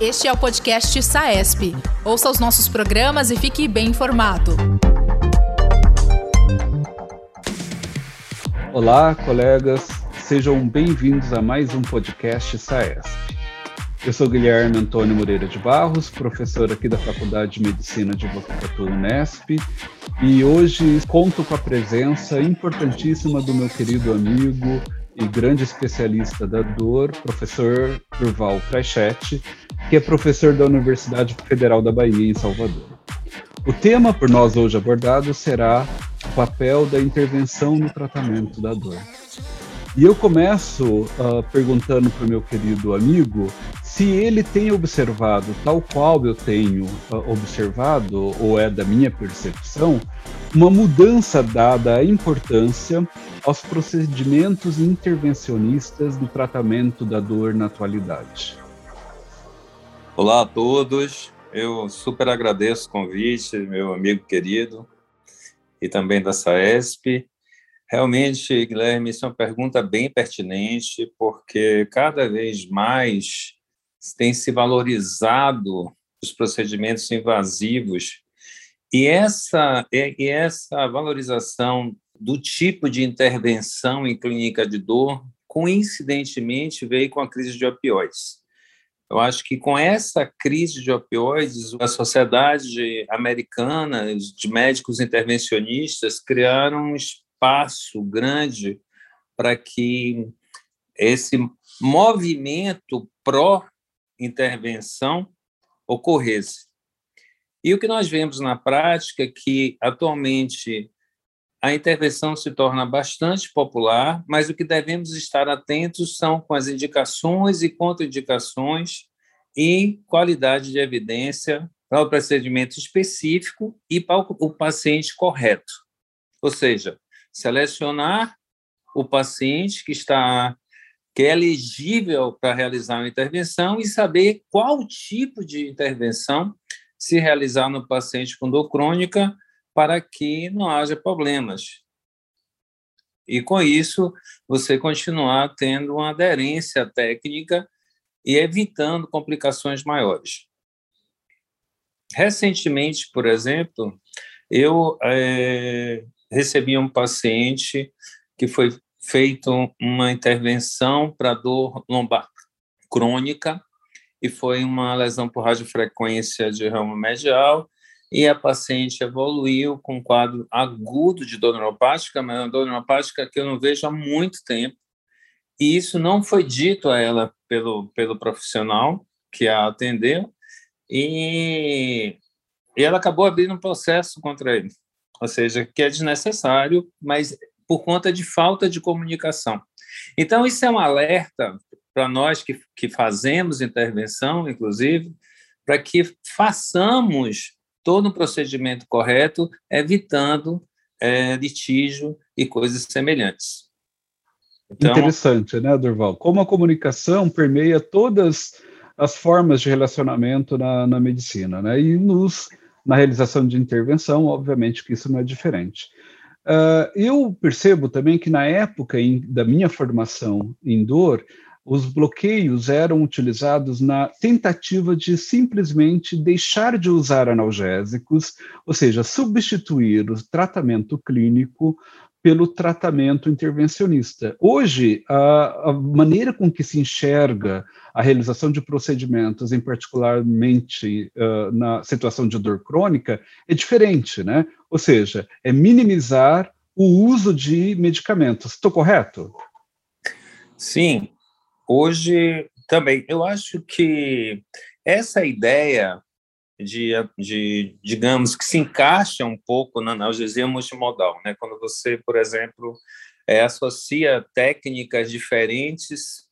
Este é o podcast SAESP. Ouça os nossos programas e fique bem informado. Olá, colegas. Sejam bem-vindos a mais um podcast SAESP. Eu sou Guilherme Antônio Moreira de Barros, professor aqui da Faculdade de Medicina de Botucatu Unesp, e hoje conto com a presença importantíssima do meu querido amigo e grande especialista da dor, professor Durval Freixete, que é professor da Universidade Federal da Bahia, em Salvador. O tema por nós hoje abordado será o papel da intervenção no tratamento da dor. E eu começo uh, perguntando para o meu querido amigo se ele tem observado, tal qual eu tenho uh, observado, ou é da minha percepção, uma mudança dada a importância aos procedimentos intervencionistas do tratamento da dor na atualidade. Olá a todos, eu super agradeço o convite, meu amigo querido, e também da SAESP. Realmente, Guilherme, isso é uma pergunta bem pertinente, porque cada vez mais tem se valorizado os procedimentos invasivos e essa, e essa valorização do tipo de intervenção em clínica de dor, coincidentemente, veio com a crise de opioides. Eu acho que com essa crise de opioides, a sociedade americana de médicos intervencionistas criaram um espaço grande para que esse movimento pró-intervenção ocorresse. E o que nós vemos na prática é que, atualmente, a intervenção se torna bastante popular, mas o que devemos estar atentos são com as indicações e contraindicações e qualidade de evidência para o procedimento específico e para o paciente correto. Ou seja, selecionar o paciente que está que é elegível para realizar uma intervenção e saber qual tipo de intervenção se realizar no paciente com dor crônica para que não haja problemas. E com isso, você continuar tendo uma aderência técnica e evitando complicações maiores. Recentemente, por exemplo, eu é, recebi um paciente que foi feito uma intervenção para dor lombar crônica e foi uma lesão por radiofrequência de ramo medial e a paciente evoluiu com um quadro agudo de dor neuropática, mas uma dor neuropática que eu não vejo há muito tempo. E isso não foi dito a ela pelo, pelo profissional que a atendeu, e, e ela acabou abrindo um processo contra ele, ou seja, que é desnecessário, mas por conta de falta de comunicação. Então, isso é um alerta para nós que, que fazemos intervenção, inclusive, para que façamos todo o procedimento correto, evitando é, litígio e coisas semelhantes. Então, Interessante, né, Durval? Como a comunicação permeia todas as formas de relacionamento na, na medicina, né? E nos, na realização de intervenção, obviamente que isso não é diferente. Uh, eu percebo também que na época em, da minha formação em dor, os bloqueios eram utilizados na tentativa de simplesmente deixar de usar analgésicos, ou seja, substituir o tratamento clínico pelo tratamento intervencionista. Hoje, a, a, maneira com que se enxerga a realização de procedimentos, em particularmente uh, na situação de dor crônica, é diferente, né? Ou seja, é minimizar o uso de medicamentos. Estou correto? Sim, Hoje também, eu acho que essa ideia de, de, digamos, que se encaixa um pouco na analgesia multimodal, né? Quando você, por exemplo, é, associa técnicas diferentes,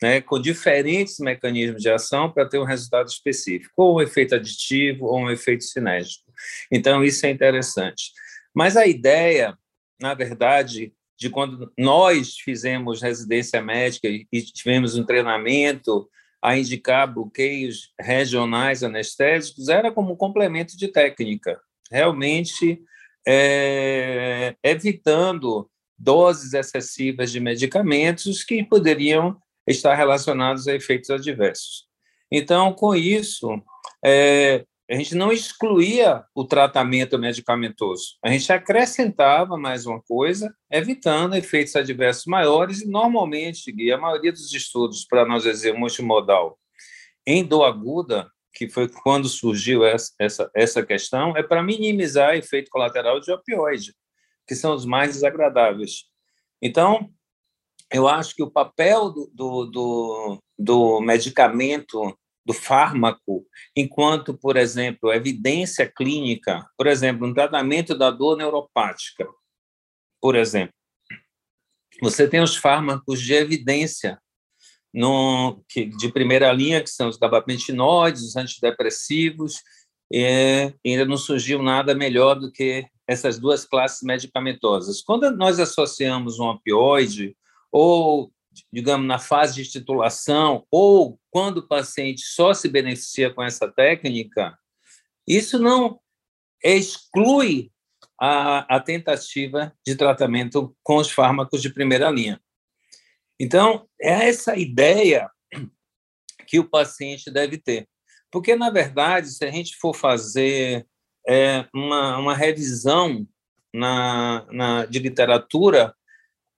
né, com diferentes mecanismos de ação para ter um resultado específico, ou um efeito aditivo, ou um efeito cinético. Então, isso é interessante. Mas a ideia, na verdade, de quando nós fizemos residência médica e tivemos um treinamento a indicar bloqueios regionais anestésicos, era como um complemento de técnica, realmente é, evitando doses excessivas de medicamentos que poderiam estar relacionados a efeitos adversos. Então, com isso, é, a gente não excluía o tratamento medicamentoso, a gente acrescentava mais uma coisa, evitando efeitos adversos maiores, e normalmente, Gui, a maioria dos estudos, para nós dizer multimodal, em dor aguda, que foi quando surgiu essa, essa, essa questão, é para minimizar efeito colateral de opioide, que são os mais desagradáveis. Então, eu acho que o papel do, do, do, do medicamento do fármaco, enquanto, por exemplo, evidência clínica, por exemplo, um tratamento da dor neuropática, por exemplo, você tem os fármacos de evidência no, que, de primeira linha, que são os gabapentinoides, os antidepressivos, e ainda não surgiu nada melhor do que essas duas classes medicamentosas. Quando nós associamos um opioide ou digamos, na fase de titulação, ou quando o paciente só se beneficia com essa técnica, isso não exclui a, a tentativa de tratamento com os fármacos de primeira linha. Então, é essa ideia que o paciente deve ter. Porque, na verdade, se a gente for fazer é, uma, uma revisão na, na, de literatura,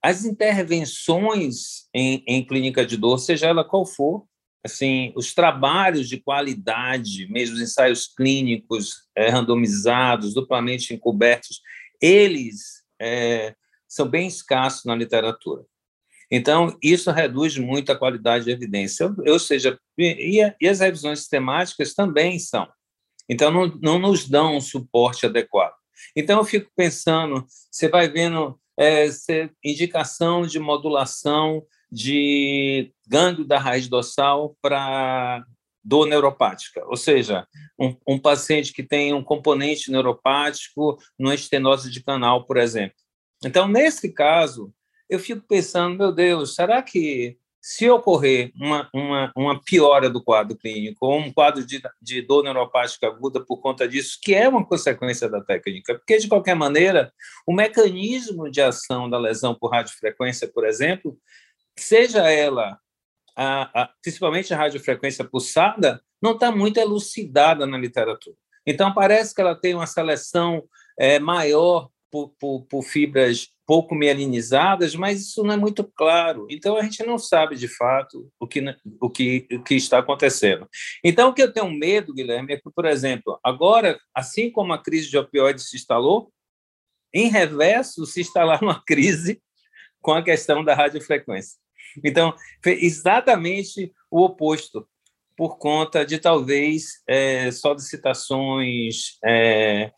as intervenções em, em clínica de dor, seja ela qual for, assim, os trabalhos de qualidade, mesmo os ensaios clínicos é, randomizados, duplamente encobertos, eles é, são bem escassos na literatura. Então, isso reduz muito a qualidade de evidência. Ou, seja, e, e, as revisões sistemáticas também são. Então, não, não nos dão um suporte adequado. Então, eu fico pensando, você vai vendo é, ser indicação de modulação de gânglio da raiz dorsal para dor neuropática, ou seja, um, um, paciente que tem um componente neuropático numa estenose de canal, por exemplo. Então, nesse caso, eu fico pensando, meu Deus, será que se ocorrer uma, uma, uma piora do quadro clínico ou um quadro de, de dor neuropática aguda por conta disso, que é uma consequência da técnica, porque, de qualquer maneira, o mecanismo de ação da lesão por radiofrequência, por exemplo, seja ela, a, a, principalmente a radiofrequência pulsada, não está muito elucidada na literatura. Então, parece que ela tem uma seleção é, maior por, por, por fibras pouco mielinizadas, mas isso não é muito claro. Então a gente não sabe de fato o que, o que, o que está acontecendo. Então o que eu tenho medo, Guilherme, é que, por exemplo, agora, assim como a crise de opioides se instalou, em reverso se instalar uma crise com a questão da radiofrequência. Então, exatamente o oposto, por conta de talvez é, solicitações é,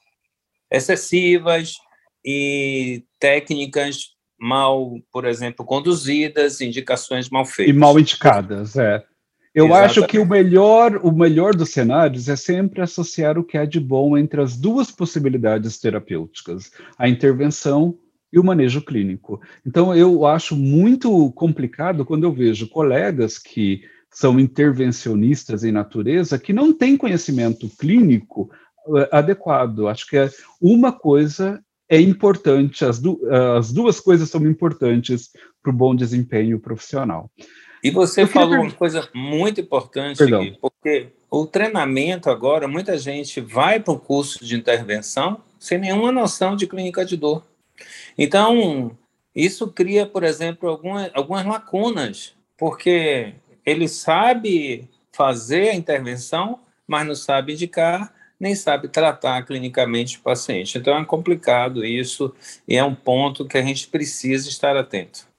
excessivas, e técnicas mal, por exemplo, conduzidas, indicações mal feitas. E mal indicadas, é. Eu Exatamente. acho que o melhor, o melhor dos cenários é sempre associar o que há de bom entre as duas possibilidades terapêuticas, a intervenção e o manejo clínico. Então, eu acho muito complicado quando eu vejo colegas que são intervencionistas em natureza que não têm conhecimento clínico uh, adequado. Acho que é uma coisa é importante, as, du as duas coisas são importantes para o bom desempenho profissional. E você falou uma coisa muito importante, Gui, porque o treinamento agora, muita gente vai para o curso de intervenção sem nenhuma noção de clínica de dor. Então, isso cria, por exemplo, algumas, algumas lacunas, porque ele sabe fazer a intervenção, mas não sabe indicar, nem sabe tratar clinicamente o paciente. Então é complicado isso e é um ponto que a gente precisa estar atento.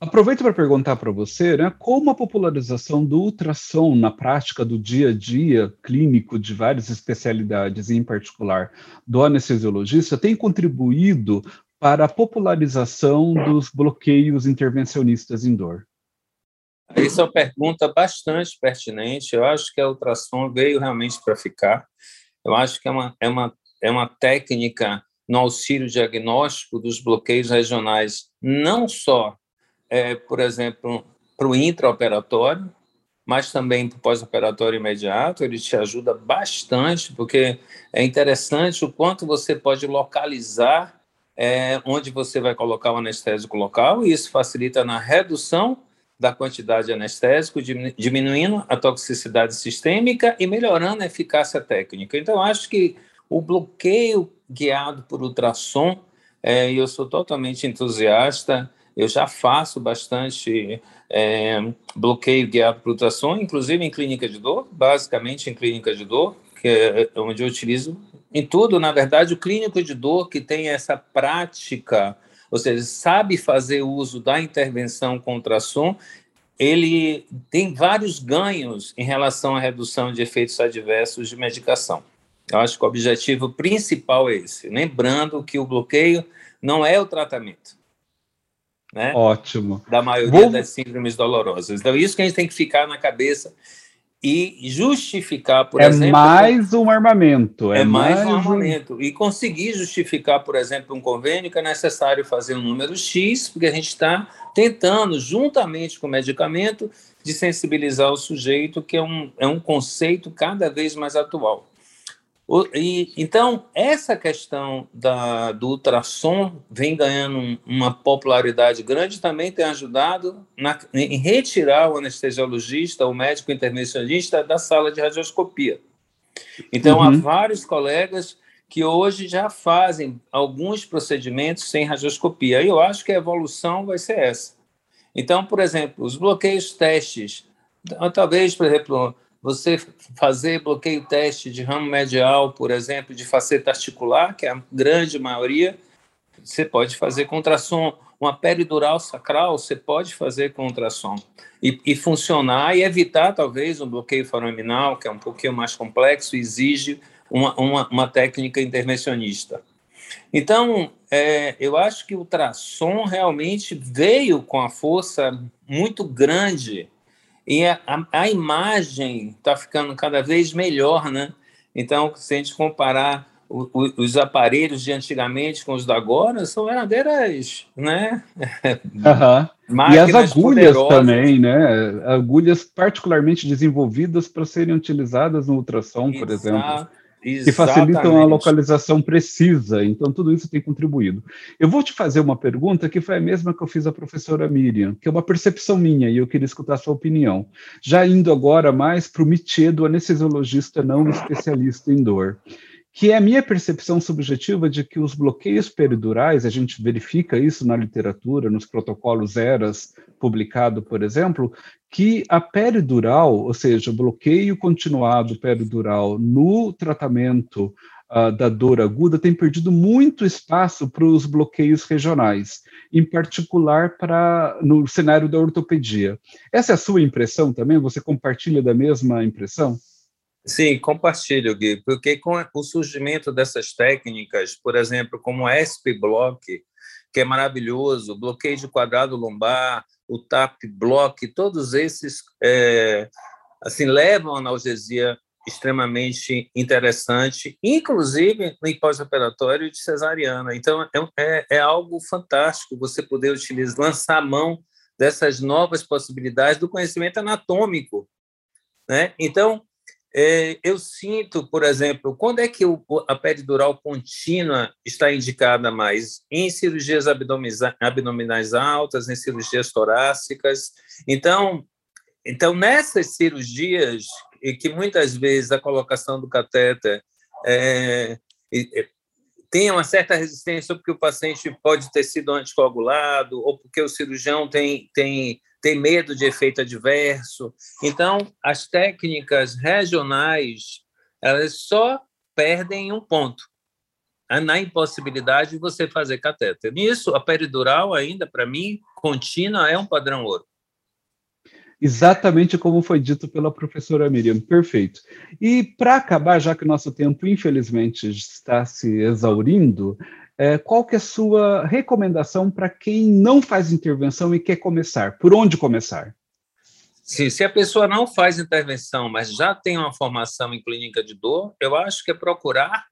Aproveito para perguntar para você, né, como a popularização do ultrassom na prática do dia a dia clínico de várias especialidades, em particular do anestesiologista, tem contribuído para a popularização dos bloqueios intervencionistas em dor? Essa é uma pergunta bastante pertinente. Eu acho que a ultrassom veio realmente para ficar. Eu acho que é uma, é uma, é uma técnica no auxílio diagnóstico dos bloqueios regionais, não só, é, por exemplo, para o intraoperatório, mas também para o pós-operatório imediato. Ele te ajuda bastante, porque é interessante o quanto você pode localizar é, onde você vai colocar o anestésico local, e isso facilita na redução da quantidade de anestésico, diminuindo a toxicidade sistêmica e melhorando a eficácia técnica. Então, acho que o bloqueio guiado por ultrassom, é, eu sou totalmente entusiasta, eu já faço bastante é, bloqueio guiado por ultrassom, inclusive em clínica de dor, basicamente em clínica de dor, que é onde eu utilizo em tudo, na verdade, o clínico de dor que tem essa prática ou seja, sabe fazer uso da intervenção com ultrassom, ele tem vários ganhos em relação à redução de efeitos adversos de medicação. Eu acho que o objetivo principal é esse. Lembrando que o bloqueio não é o tratamento. Né? Ótimo. Da maioria Vou... das síndromes dolorosas. Então, isso que a gente tem que ficar na cabeça e justificar, por é exemplo. É mais um armamento. É, é mais, mais, um armamento. Um... E conseguir justificar, por exemplo, um convênio que é necessário fazer um número X, porque a gente está tentando, juntamente com o medicamento, de sensibilizar o sujeito, que é um, é um conceito cada vez mais atual. E, então, essa questão da, do ultrassom vem ganhando uma popularidade grande, também tem ajudado na, em retirar o anestesiologista, o médico intervencionista da sala de radioscopia. Então, uhum. há vários colegas que hoje já fazem alguns procedimentos sem radioscopia. E eu acho que a evolução vai ser essa. Então, por exemplo, os bloqueios testes, talvez, por exemplo, você fazer bloqueio teste de ramo medial, por exemplo, de faceta articular, que é a grande maioria, você pode fazer contração. Uma peridural sacral, você pode fazer contração e, e funcionar e evitar, talvez, um bloqueio foraminal, que é um pouquinho mais complexo, exige uma, uma, uma técnica intervencionista. Então, é, eu acho que o ultrassom realmente veio com a força muito grande e a, a, imagem está ficando cada vez melhor, né? Então, se a gente comparar o, o, os aparelhos de antigamente com os da agora, são verdadeiras, né? Uhum. e as agulhas poderosas. também, né? Agulhas particularmente desenvolvidas para serem utilizadas no ultrassom, Exato. por exemplo. Exatamente. que facilitam a localização precisa. Então, tudo isso tem contribuído. Eu vou te fazer uma pergunta que foi a mesma que eu fiz à professora Miriam, que é uma percepção minha e eu queria escutar a sua opinião. Já indo agora mais para o métier do anestesiologista não especialista em dor que é a minha percepção subjetiva de que os bloqueios peridurais, a gente verifica isso na literatura, nos protocolos ERAS, publicado, por exemplo, que a peridural, ou seja, o bloqueio continuado peridural no tratamento uh, da dor aguda, tem perdido muito espaço para os bloqueios regionais, em particular para no cenário da ortopedia. Essa é a sua impressão também? Você compartilha da mesma impressão? Sim, compartilho, Gui, porque com o surgimento dessas técnicas, por exemplo, como SP Block, que é maravilhoso, bloqueio de quadrado lombar, o TAP Block, todos esses é, assim levam a analgesia extremamente interessante, inclusive no pós-operatório de cesariana. Então, é, é, é, algo fantástico você poder utilizar, lançar a mão dessas novas possibilidades do conhecimento anatômico. Né? Então, é, eu sinto, por exemplo, quando é que o, a peridural contínua está indicada mais? Em cirurgias abdominais altas, em cirurgias torácicas. Então, então nessas cirurgias, e que muitas vezes a colocação do catéter é, é, tem uma certa resistência, porque o paciente pode ter sido anticoagulado, ou porque o cirurgião tem, tem tem medo de efeito adverso. Então, as técnicas regionais, elas só perdem um ponto, na impossibilidade de você fazer catéter. Nisso, a peridural ainda, para mim, contínua é um padrão ouro. Exatamente como foi dito pela professora Miriam, perfeito. E para acabar, já que o nosso tempo, infelizmente, está se exaurindo, é, qual que é a sua recomendação para quem não faz intervenção e quer começar? Por onde começar? Sim, se a pessoa não faz intervenção, mas já tem uma formação em clínica de dor, eu acho que é procurar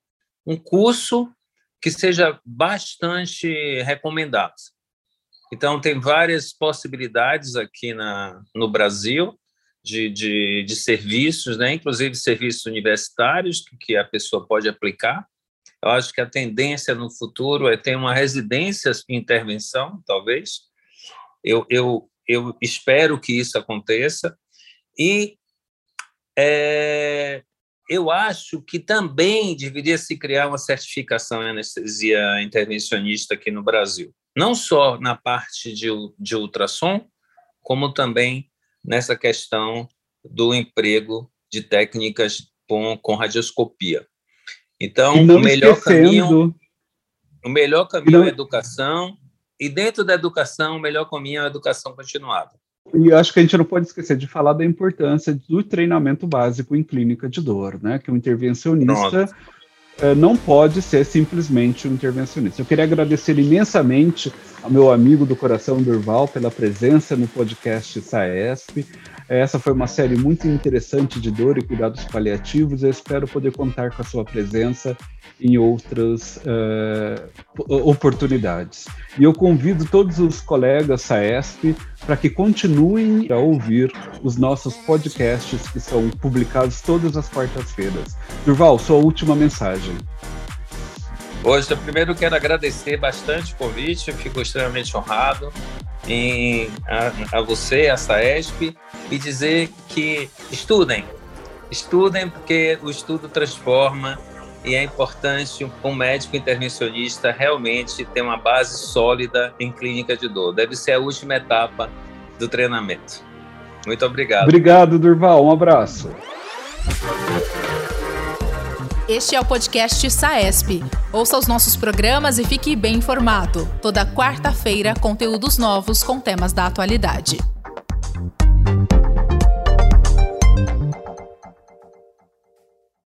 um curso que seja bastante recomendado. Então, tem várias possibilidades aqui na, no Brasil de, de, de serviços, né? inclusive serviços universitários que, que a pessoa pode aplicar. Eu acho que a tendência no futuro é ter uma residência em intervenção, talvez. Eu, eu, eu espero que isso aconteça. E é, eu acho que também deveria se criar uma certificação em anestesia intervencionista aqui no Brasil, não só na parte de, de ultrassom, como também nessa questão do emprego de técnicas com, com radioscopia. Então, o melhor caminho, o melhor caminho não... é a educação, e dentro da educação, o melhor caminho é a educação continuada. E acho que a gente não pode esquecer de falar da importância do treinamento básico em clínica de dor, né? Que o intervencionista eh, não pode ser simplesmente um intervencionista. Eu queria agradecer imensamente ao meu amigo do coração Durval pela presença no podcast SAESP. Essa foi uma série muito interessante de dor e cuidados paliativos. Eu espero poder contar com a sua presença em outras uh, oportunidades. E eu convido todos os colegas SAESP para que continuem a ouvir os nossos podcasts que são publicados todas as quartas-feiras. Durval, sua última mensagem. Hoje, eu primeiro quero agradecer bastante o convite, fico extremamente honrado em, a, a você, a SAESP, e dizer que estudem, estudem porque o estudo transforma e é importante um médico intervencionista realmente ter uma base sólida em clínica de dor. Deve ser a última etapa do treinamento. Muito obrigado. Obrigado, Durval. Um abraço. Este é o podcast SAESP. Ouça os nossos programas e fique bem informado. Toda quarta-feira, conteúdos novos com temas da atualidade.